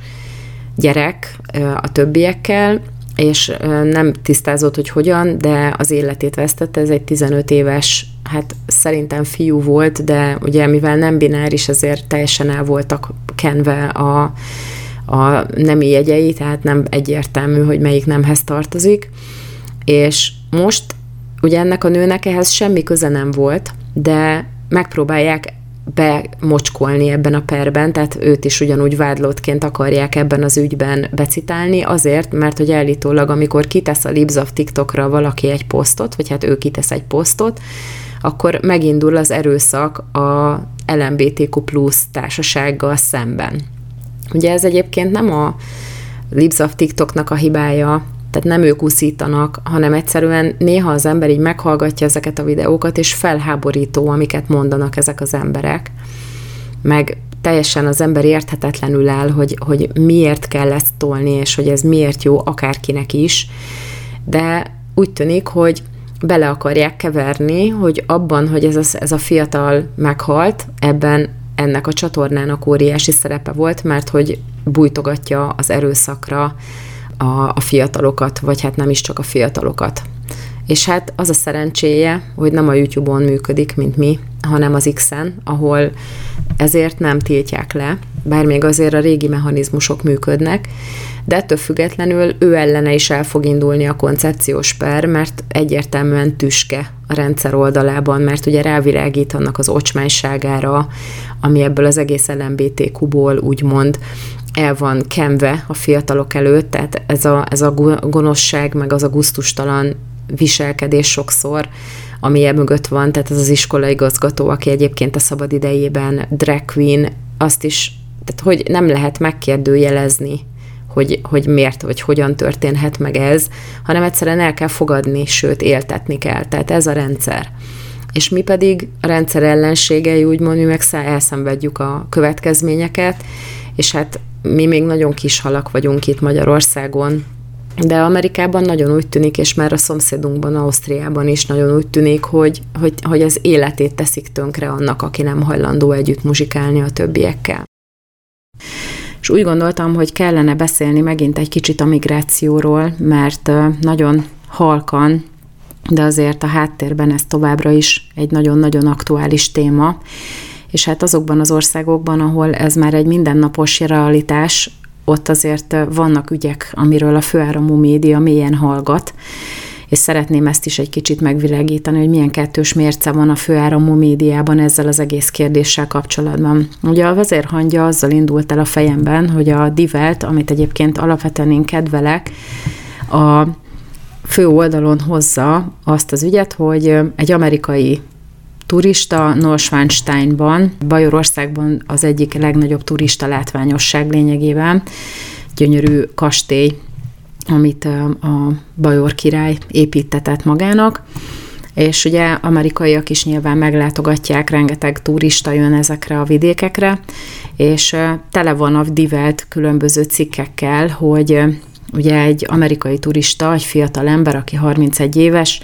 gyerek a többiekkel, és nem tisztázott, hogy hogyan, de az életét vesztette. Ez egy 15 éves, hát szerintem fiú volt, de ugye mivel nem bináris, ezért teljesen el voltak kenve a, a nemi jegyei, tehát nem egyértelmű, hogy melyik nemhez tartozik. És most ugye ennek a nőnek ehhez semmi köze nem volt, de megpróbálják bemocskolni ebben a perben, tehát őt is ugyanúgy vádlottként akarják ebben az ügyben becitálni, azért, mert hogy állítólag, amikor kitesz a Libs of TikTokra valaki egy posztot, vagy hát ő kitesz egy posztot, akkor megindul az erőszak a LMBTQ plusz társasággal szemben. Ugye ez egyébként nem a Libs of TikToknak a hibája, tehát nem ők úszítanak, hanem egyszerűen néha az ember így meghallgatja ezeket a videókat, és felháborító, amiket mondanak ezek az emberek. Meg teljesen az ember érthetetlenül áll, hogy, hogy miért kell ezt tolni, és hogy ez miért jó akárkinek is, de úgy tűnik, hogy bele akarják keverni, hogy abban, hogy ez a, ez a fiatal meghalt, ebben ennek a csatornának óriási szerepe volt, mert hogy bújtogatja az erőszakra, a, a fiatalokat, vagy hát nem is csak a fiatalokat. És hát az a szerencséje, hogy nem a YouTube-on működik, mint mi, hanem az X-en, ahol ezért nem tiltják le, bár még azért a régi mechanizmusok működnek, de ettől függetlenül ő ellene is el fog indulni a koncepciós per, mert egyértelműen tüske a rendszer oldalában, mert ugye rávilágít annak az ocsmányságára, ami ebből az egész LMBTQ-ból úgymond el van kenve a fiatalok előtt, tehát ez a, ez a gonoszság, meg az a guztustalan viselkedés sokszor, ami mögött van, tehát ez az iskolai igazgató, aki egyébként a szabad idejében drag queen, azt is, tehát hogy nem lehet megkérdőjelezni, hogy, hogy miért vagy hogyan történhet meg ez, hanem egyszerűen el kell fogadni, sőt éltetni kell. Tehát ez a rendszer. És mi pedig a rendszer ellenségei, úgymond mi meg elszenvedjük a következményeket, és hát mi még nagyon kis halak vagyunk itt Magyarországon, de Amerikában nagyon úgy tűnik, és már a szomszédunkban, Ausztriában is nagyon úgy tűnik, hogy, hogy, hogy az életét teszik tönkre annak, aki nem hajlandó együtt muzsikálni a többiekkel. És úgy gondoltam, hogy kellene beszélni megint egy kicsit a migrációról, mert nagyon halkan, de azért a háttérben ez továbbra is egy nagyon-nagyon aktuális téma, és hát azokban az országokban, ahol ez már egy mindennapos realitás, ott azért vannak ügyek, amiről a főáramú média mélyen hallgat, és szeretném ezt is egy kicsit megvilágítani, hogy milyen kettős mérce van a főáramú médiában ezzel az egész kérdéssel kapcsolatban. Ugye a vezérhangja azzal indult el a fejemben, hogy a divelt, amit egyébként alapvetően én kedvelek, a fő oldalon hozza azt az ügyet, hogy egy amerikai turista Neuschwansteinban, Bajorországban az egyik legnagyobb turista látványosság lényegében, gyönyörű kastély, amit a Bajor király építetett magának, és ugye amerikaiak is nyilván meglátogatják, rengeteg turista jön ezekre a vidékekre, és tele van a divelt különböző cikkekkel, hogy ugye egy amerikai turista, egy fiatal ember, aki 31 éves,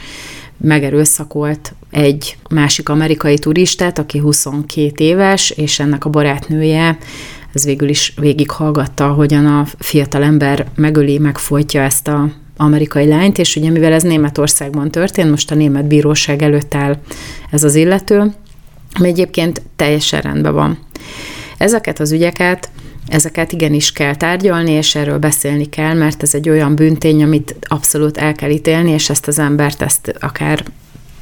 megerőszakolt egy másik amerikai turistát, aki 22 éves, és ennek a barátnője ez végül is végighallgatta, hogyan a fiatal ember megöli, megfolytja ezt a amerikai lányt, és ugye mivel ez Németországban történt, most a német bíróság előtt áll ez az illető, ami egyébként teljesen rendben van. Ezeket az ügyeket, ezeket igenis kell tárgyalni, és erről beszélni kell, mert ez egy olyan büntény, amit abszolút el kell ítélni, és ezt az embert ezt akár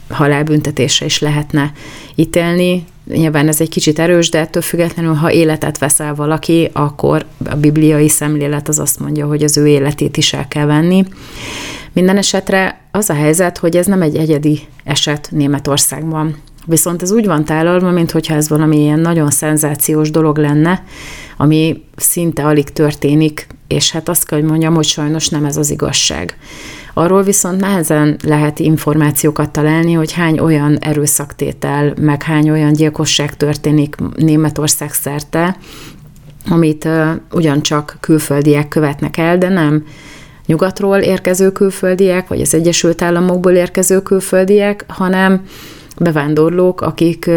halálbüntetésre is lehetne ítélni. Nyilván ez egy kicsit erős, de ettől függetlenül, ha életet veszel valaki, akkor a bibliai szemlélet az azt mondja, hogy az ő életét is el kell venni. Minden esetre az a helyzet, hogy ez nem egy egyedi eset Németországban. Viszont ez úgy van tálalva, mintha ez valami ilyen nagyon szenzációs dolog lenne, ami szinte alig történik, és hát azt kell, hogy mondjam, hogy sajnos nem ez az igazság. Arról viszont nehezen lehet információkat találni, hogy hány olyan erőszaktétel, meg hány olyan gyilkosság történik Németország szerte, amit uh, ugyancsak külföldiek követnek el, de nem nyugatról érkező külföldiek, vagy az Egyesült Államokból érkező külföldiek, hanem bevándorlók, akik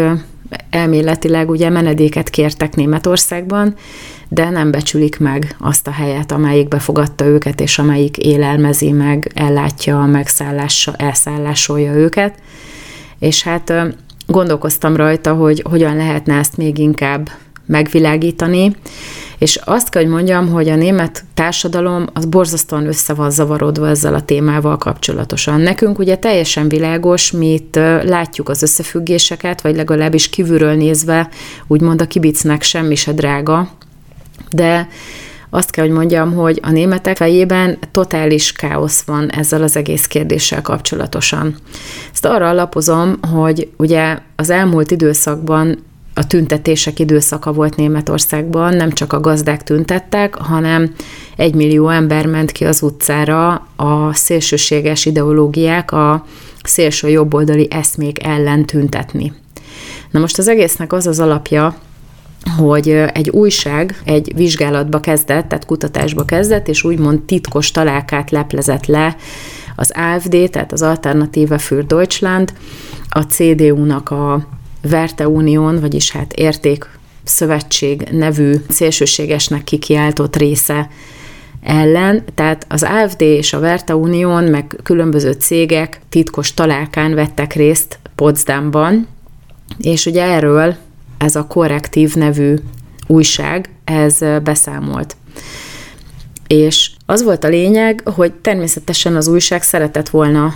elméletileg ugye menedéket kértek Németországban, de nem becsülik meg azt a helyet, amelyik befogadta őket, és amelyik élelmezi meg, ellátja, megszállása, elszállásolja őket. És hát gondolkoztam rajta, hogy hogyan lehetne ezt még inkább megvilágítani, és azt kell, hogy mondjam, hogy a német társadalom az borzasztóan össze van zavarodva ezzel a témával kapcsolatosan. Nekünk ugye teljesen világos, mi itt látjuk az összefüggéseket, vagy legalábbis kívülről nézve, úgymond a kibicnek semmi se drága, de azt kell, hogy mondjam, hogy a németek fejében totális káosz van ezzel az egész kérdéssel kapcsolatosan. Ezt arra alapozom, hogy ugye az elmúlt időszakban a tüntetések időszaka volt Németországban, nem csak a gazdák tüntettek, hanem egy millió ember ment ki az utcára a szélsőséges ideológiák, a szélső jobboldali eszmék ellen tüntetni. Na most az egésznek az az alapja, hogy egy újság egy vizsgálatba kezdett, tehát kutatásba kezdett, és úgymond titkos találkát leplezett le az AfD, tehát az Alternative für Deutschland, a CDU-nak a Verte Unión, vagyis hát Érték Szövetség nevű szélsőségesnek kikiáltott része ellen, tehát az AFD és a Verte Unión, meg különböző cégek titkos találkán vettek részt Potsdamban, és ugye erről ez a korrektív nevű újság, ez beszámolt. És az volt a lényeg, hogy természetesen az újság szeretett volna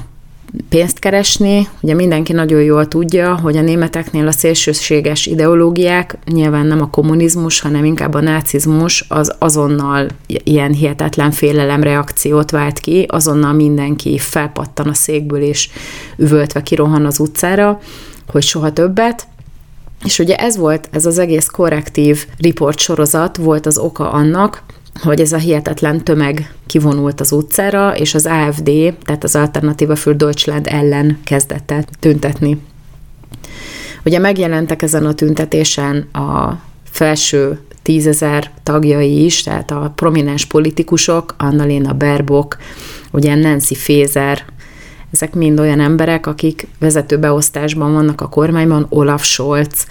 pénzt keresni. Ugye mindenki nagyon jól tudja, hogy a németeknél a szélsőséges ideológiák, nyilván nem a kommunizmus, hanem inkább a nácizmus, az azonnal ilyen hihetetlen félelemreakciót vált ki, azonnal mindenki felpattan a székből és üvöltve kirohan az utcára, hogy soha többet. És ugye ez volt, ez az egész korrektív riport sorozat volt az oka annak, hogy ez a hihetetlen tömeg kivonult az utcára, és az AFD, tehát az Alternative für Deutschland ellen kezdett el tüntetni. Ugye megjelentek ezen a tüntetésen a felső tízezer tagjai is, tehát a prominens politikusok, Annalena Baerbock, ugye Nancy Faeser, ezek mind olyan emberek, akik vezető beosztásban vannak a kormányban, Olaf Scholz,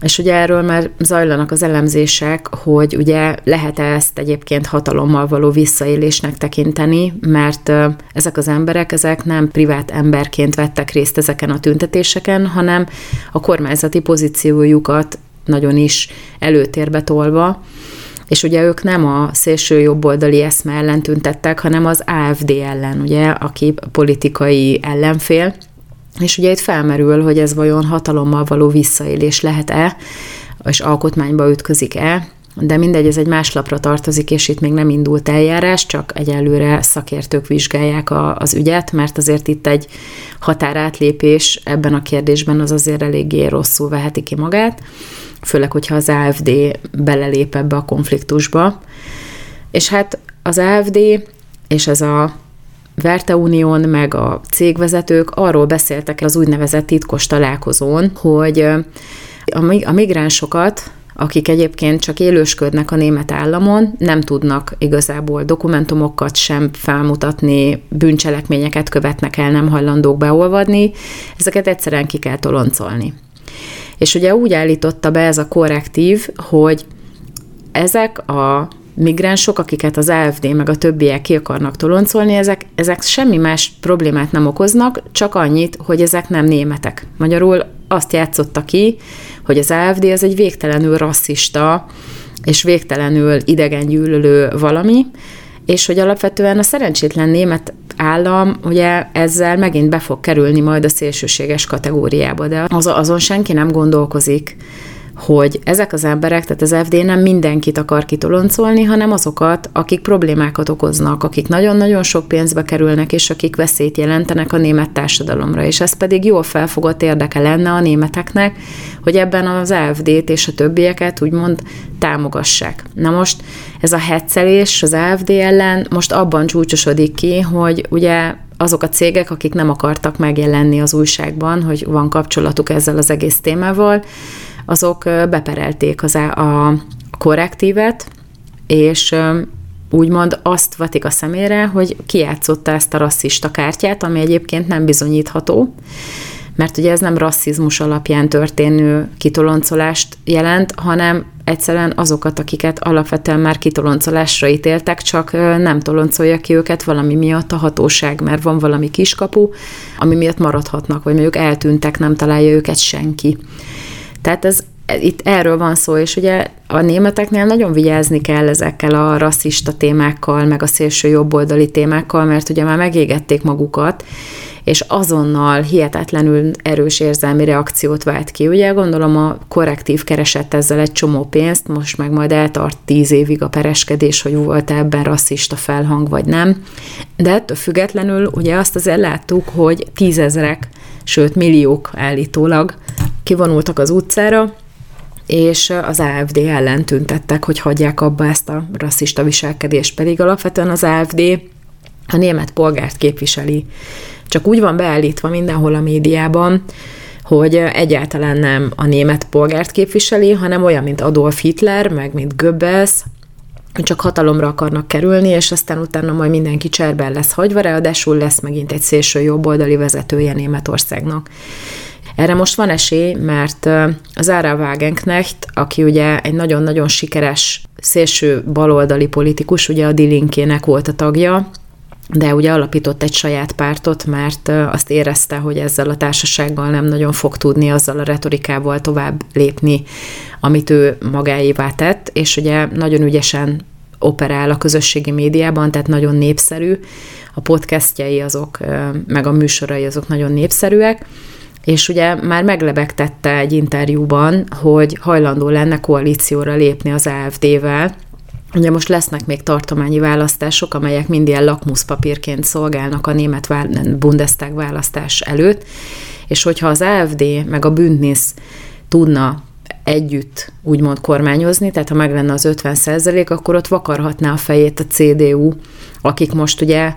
és ugye erről már zajlanak az elemzések, hogy ugye lehet-e ezt egyébként hatalommal való visszaélésnek tekinteni, mert ezek az emberek, ezek nem privát emberként vettek részt ezeken a tüntetéseken, hanem a kormányzati pozíciójukat nagyon is előtérbe tolva, és ugye ők nem a szélső jobboldali eszme ellen tüntettek, hanem az AFD ellen, ugye, aki politikai ellenfél, és ugye itt felmerül, hogy ez vajon hatalommal való visszaélés lehet-e, és alkotmányba ütközik-e, de mindegy, ez egy más lapra tartozik, és itt még nem indult eljárás, csak egyelőre szakértők vizsgálják a, az ügyet, mert azért itt egy határátlépés ebben a kérdésben az azért eléggé rosszul veheti ki magát, főleg, hogyha az AFD belelép ebbe a konfliktusba. És hát az AFD és ez a Verte Unión, meg a cégvezetők arról beszéltek az úgynevezett titkos találkozón, hogy a migránsokat akik egyébként csak élősködnek a német államon, nem tudnak igazából dokumentumokat sem felmutatni, bűncselekményeket követnek el, nem hajlandók beolvadni, ezeket egyszerűen ki kell toloncolni. És ugye úgy állította be ez a korrektív, hogy ezek a migránsok, akiket az AFD meg a többiek ki akarnak toloncolni, ezek, ezek semmi más problémát nem okoznak, csak annyit, hogy ezek nem németek. Magyarul azt játszotta ki, hogy az AFD az egy végtelenül rasszista és végtelenül idegengyűlölő valami, és hogy alapvetően a szerencsétlen német állam ugye ezzel megint be fog kerülni majd a szélsőséges kategóriába, de az, azon senki nem gondolkozik, hogy ezek az emberek, tehát az FD nem mindenkit akar kitoloncolni, hanem azokat, akik problémákat okoznak, akik nagyon-nagyon sok pénzbe kerülnek, és akik veszélyt jelentenek a német társadalomra. És ez pedig jól felfogott érdeke lenne a németeknek, hogy ebben az AFD-t és a többieket úgymond támogassák. Na most ez a hetszelés az AFD ellen most abban csúcsosodik ki, hogy ugye azok a cégek, akik nem akartak megjelenni az újságban, hogy van kapcsolatuk ezzel az egész témával, azok beperelték az a korrektívet, és úgymond azt vetik a szemére, hogy kijátszotta ezt a rasszista kártyát, ami egyébként nem bizonyítható, mert ugye ez nem rasszizmus alapján történő kitoloncolást jelent, hanem egyszerűen azokat, akiket alapvetően már kitoloncolásra ítéltek, csak nem toloncolja ki őket valami miatt a hatóság, mert van valami kiskapu, ami miatt maradhatnak, vagy mondjuk eltűntek, nem találja őket senki. Tehát ez, itt erről van szó, és ugye a németeknél nagyon vigyázni kell ezekkel a rasszista témákkal, meg a szélső jobboldali témákkal, mert ugye már megégették magukat, és azonnal hihetetlenül erős érzelmi reakciót vált ki. Ugye gondolom a korrektív keresett ezzel egy csomó pénzt, most meg majd eltart tíz évig a pereskedés, hogy volt ebben rasszista felhang, vagy nem. De ettől függetlenül ugye azt azért láttuk, hogy tízezrek, sőt milliók állítólag kivonultak az utcára, és az AFD ellen tüntettek, hogy hagyják abba ezt a rasszista viselkedést, pedig alapvetően az AFD a német polgárt képviseli. Csak úgy van beállítva mindenhol a médiában, hogy egyáltalán nem a német polgárt képviseli, hanem olyan, mint Adolf Hitler, meg mint Goebbels, csak hatalomra akarnak kerülni, és aztán utána majd mindenki cserben lesz hagyva, ráadásul lesz megint egy szélső jobboldali vezetője Németországnak. Erre most van esély, mert az Ára Wagenknecht, aki ugye egy nagyon-nagyon sikeres szélső baloldali politikus, ugye a Dilinkének volt a tagja, de ugye alapított egy saját pártot, mert azt érezte, hogy ezzel a társasággal nem nagyon fog tudni azzal a retorikával tovább lépni, amit ő magáévá tett, és ugye nagyon ügyesen operál a közösségi médiában, tehát nagyon népszerű, a podcastjai azok, meg a műsorai azok nagyon népszerűek, és ugye már meglebegtette egy interjúban, hogy hajlandó lenne koalícióra lépni az AFD-vel, Ugye most lesznek még tartományi választások, amelyek mind ilyen lakmuszpapírként szolgálnak a német Bundestag választás előtt, és hogyha az AFD meg a Bündnis tudna együtt úgymond kormányozni, tehát ha meg lenne az 50 százalék, akkor ott vakarhatná a fejét a CDU, akik most ugye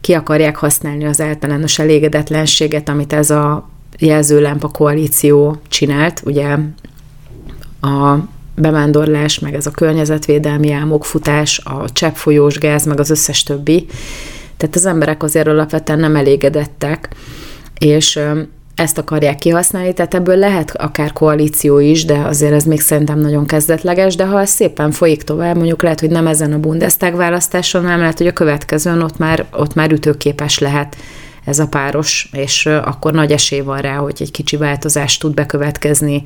ki akarják használni az általános elégedetlenséget, amit ez a jelzőlámpa koalíció csinált, ugye a bevándorlás, meg ez a környezetvédelmi álmokfutás, a cseppfolyós gáz, meg az összes többi. Tehát az emberek azért alapvetően nem elégedettek, és ezt akarják kihasználni, tehát ebből lehet akár koalíció is, de azért ez még szerintem nagyon kezdetleges, de ha ez szépen folyik tovább, mondjuk lehet, hogy nem ezen a Bundestag választáson, hanem lehet, hogy a következőn ott már, ott már ütőképes lehet ez a páros, és akkor nagy esély van rá, hogy egy kicsi változás tud bekövetkezni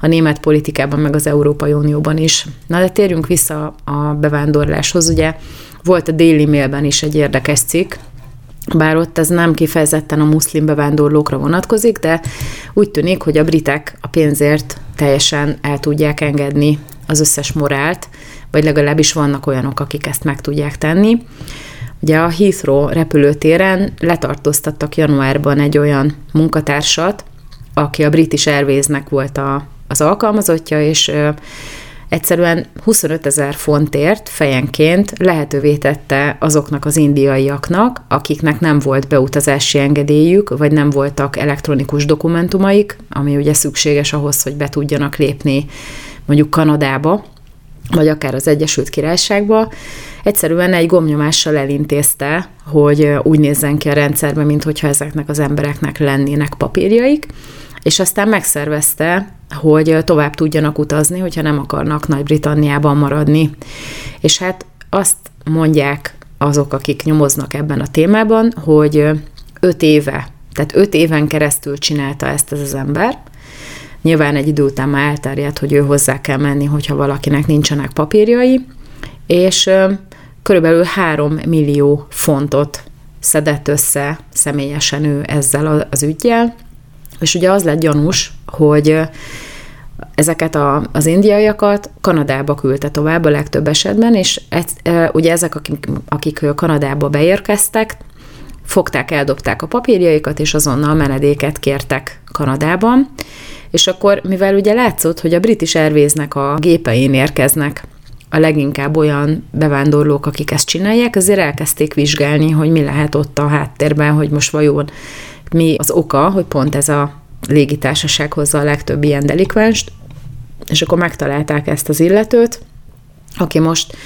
a német politikában, meg az Európai Unióban is. Na de térjünk vissza a bevándorláshoz. Ugye volt a Daily Mailben is egy érdekes cikk, bár ott ez nem kifejezetten a muszlim bevándorlókra vonatkozik, de úgy tűnik, hogy a britek a pénzért teljesen el tudják engedni az összes morált, vagy legalábbis vannak olyanok, akik ezt meg tudják tenni. Ugye a Heathrow repülőtéren letartóztattak januárban egy olyan munkatársat, aki a British Airways-nek volt a, az alkalmazottja, és ö, egyszerűen 25 ezer fontért fejenként lehetővé tette azoknak az indiaiaknak, akiknek nem volt beutazási engedélyük, vagy nem voltak elektronikus dokumentumaik, ami ugye szükséges ahhoz, hogy be tudjanak lépni mondjuk Kanadába, vagy akár az Egyesült Királyságba, egyszerűen egy gomnyomással elintézte, hogy úgy nézzen ki a rendszerben, mint hogyha ezeknek az embereknek lennének papírjaik, és aztán megszervezte, hogy tovább tudjanak utazni, hogyha nem akarnak Nagy-Britanniában maradni. És hát azt mondják azok, akik nyomoznak ebben a témában, hogy öt éve, tehát öt éven keresztül csinálta ezt ez az ember, Nyilván egy idő után már elterjedt, hogy ő hozzá kell menni, hogyha valakinek nincsenek papírjai, és körülbelül 3 millió fontot szedett össze személyesen ő ezzel az ügyjel, és ugye az lett gyanús, hogy ezeket a, az indiaiakat Kanadába küldte tovább a legtöbb esetben, és egy, ugye ezek, akik, akik Kanadába beérkeztek, fogták, eldobták a papírjaikat, és azonnal menedéket kértek Kanadában, és akkor, mivel ugye látszott, hogy a British Airways-nek a gépein érkeznek a leginkább olyan bevándorlók, akik ezt csinálják, azért elkezdték vizsgálni, hogy mi lehet ott a háttérben, hogy most vajon mi az oka, hogy pont ez a légitársaság hozza a legtöbb ilyen delikvenst, és akkor megtalálták ezt az illetőt, aki most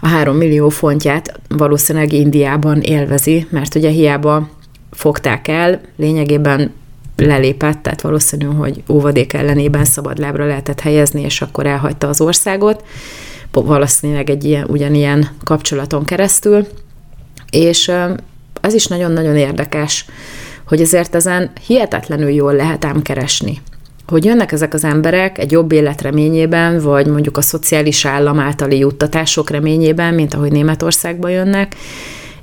a három millió fontját valószínűleg Indiában élvezi, mert ugye hiába fogták el, lényegében lelépett, tehát valószínű, hogy óvadék ellenében szabadlábra lehetett helyezni, és akkor elhagyta az országot, valószínűleg egy ilyen, ugyanilyen kapcsolaton keresztül, és az is nagyon-nagyon érdekes, hogy ezért ezen hihetetlenül jól lehet ám keresni. Hogy jönnek ezek az emberek egy jobb élet reményében, vagy mondjuk a szociális állam általi juttatások reményében, mint ahogy Németországba jönnek,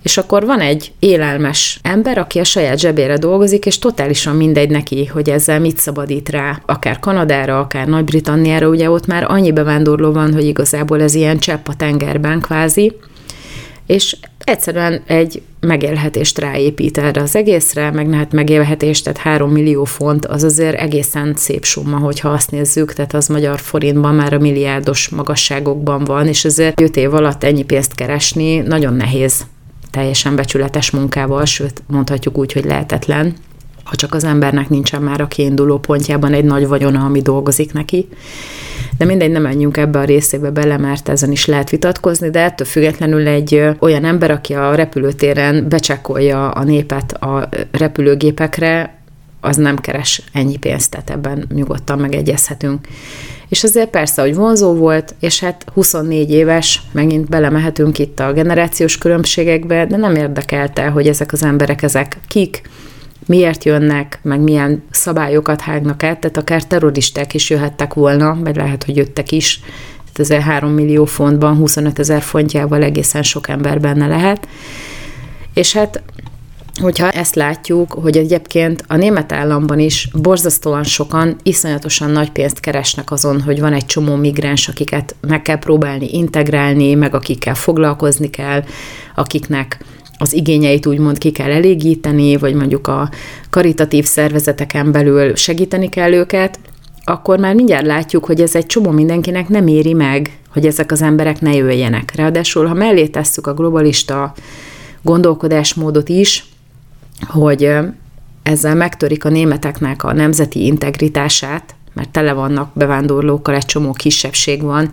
és akkor van egy élelmes ember, aki a saját zsebére dolgozik, és totálisan mindegy neki, hogy ezzel mit szabadít rá, akár Kanadára, akár Nagy-Britanniára, ugye ott már annyi bevándorló van, hogy igazából ez ilyen csepp a tengerben kvázi, és egyszerűen egy megélhetést ráépít erre az egészre, meg hát megélhetést, tehát 3 millió font, az azért egészen szép summa, hogyha azt nézzük, tehát az magyar forintban már a milliárdos magasságokban van, és azért 5 év alatt ennyi pénzt keresni nagyon nehéz teljesen becsületes munkával, sőt mondhatjuk úgy, hogy lehetetlen, ha csak az embernek nincsen már a kiinduló pontjában egy nagy vagyona, ami dolgozik neki. De mindegy, nem menjünk ebbe a részébe bele, mert ezen is lehet vitatkozni, de ettől függetlenül egy olyan ember, aki a repülőtéren becsekolja a népet a repülőgépekre, az nem keres ennyi pénzt, tehát ebben nyugodtan megegyezhetünk. És azért persze, hogy vonzó volt, és hát 24 éves, megint belemehetünk itt a generációs különbségekbe, de nem érdekelte, hogy ezek az emberek, ezek kik, miért jönnek, meg milyen szabályokat hágnak át, tehát akár terroristák is jöhettek volna, vagy lehet, hogy jöttek is, tehát ezzel 3 millió fontban, 25 ezer fontjával egészen sok ember benne lehet. És hát hogyha ezt látjuk, hogy egyébként a német államban is borzasztóan sokan iszonyatosan nagy pénzt keresnek azon, hogy van egy csomó migráns, akiket meg kell próbálni integrálni, meg akikkel foglalkozni kell, akiknek az igényeit úgymond ki kell elégíteni, vagy mondjuk a karitatív szervezeteken belül segíteni kell őket, akkor már mindjárt látjuk, hogy ez egy csomó mindenkinek nem éri meg, hogy ezek az emberek ne jöjjenek. Ráadásul, ha mellé tesszük a globalista gondolkodásmódot is, hogy ezzel megtörik a németeknek a nemzeti integritását, mert tele vannak bevándorlókkal, egy csomó kisebbség van,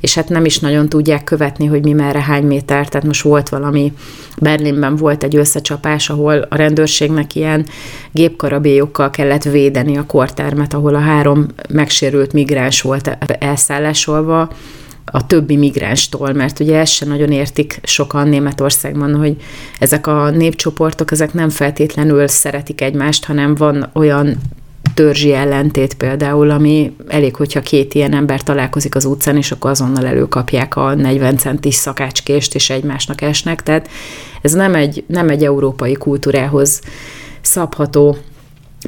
és hát nem is nagyon tudják követni, hogy mi merre hány méter. Tehát most volt valami, Berlinben volt egy összecsapás, ahol a rendőrségnek ilyen gépkarabélyokkal kellett védeni a kortermet, ahol a három megsérült migráns volt elszállásolva, a többi migránstól, mert ugye ezt se nagyon értik sokan Németországban, hogy ezek a népcsoportok, ezek nem feltétlenül szeretik egymást, hanem van olyan törzsi ellentét például, ami elég, hogyha két ilyen ember találkozik az utcán, és akkor azonnal előkapják a 40 centis szakácskést, és egymásnak esnek. Tehát ez nem egy, nem egy európai kultúrához szabható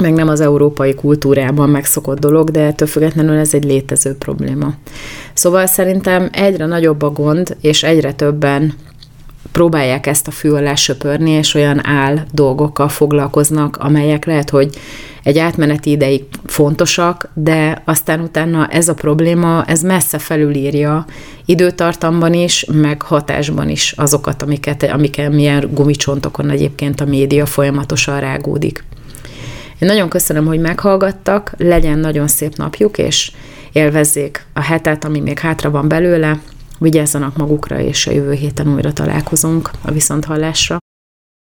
meg nem az európai kultúrában megszokott dolog, de ettől függetlenül ez egy létező probléma. Szóval szerintem egyre nagyobb a gond, és egyre többen próbálják ezt a fű alá söpörni, és olyan áll dolgokkal foglalkoznak, amelyek lehet, hogy egy átmeneti ideig fontosak, de aztán utána ez a probléma, ez messze felülírja időtartamban is, meg hatásban is azokat, amiket, amiket milyen gumicsontokon egyébként a média folyamatosan rágódik. Én nagyon köszönöm, hogy meghallgattak, legyen nagyon szép napjuk, és élvezzék a hetet, ami még hátra van belőle, vigyázzanak magukra, és a jövő héten újra találkozunk a viszonthallásra.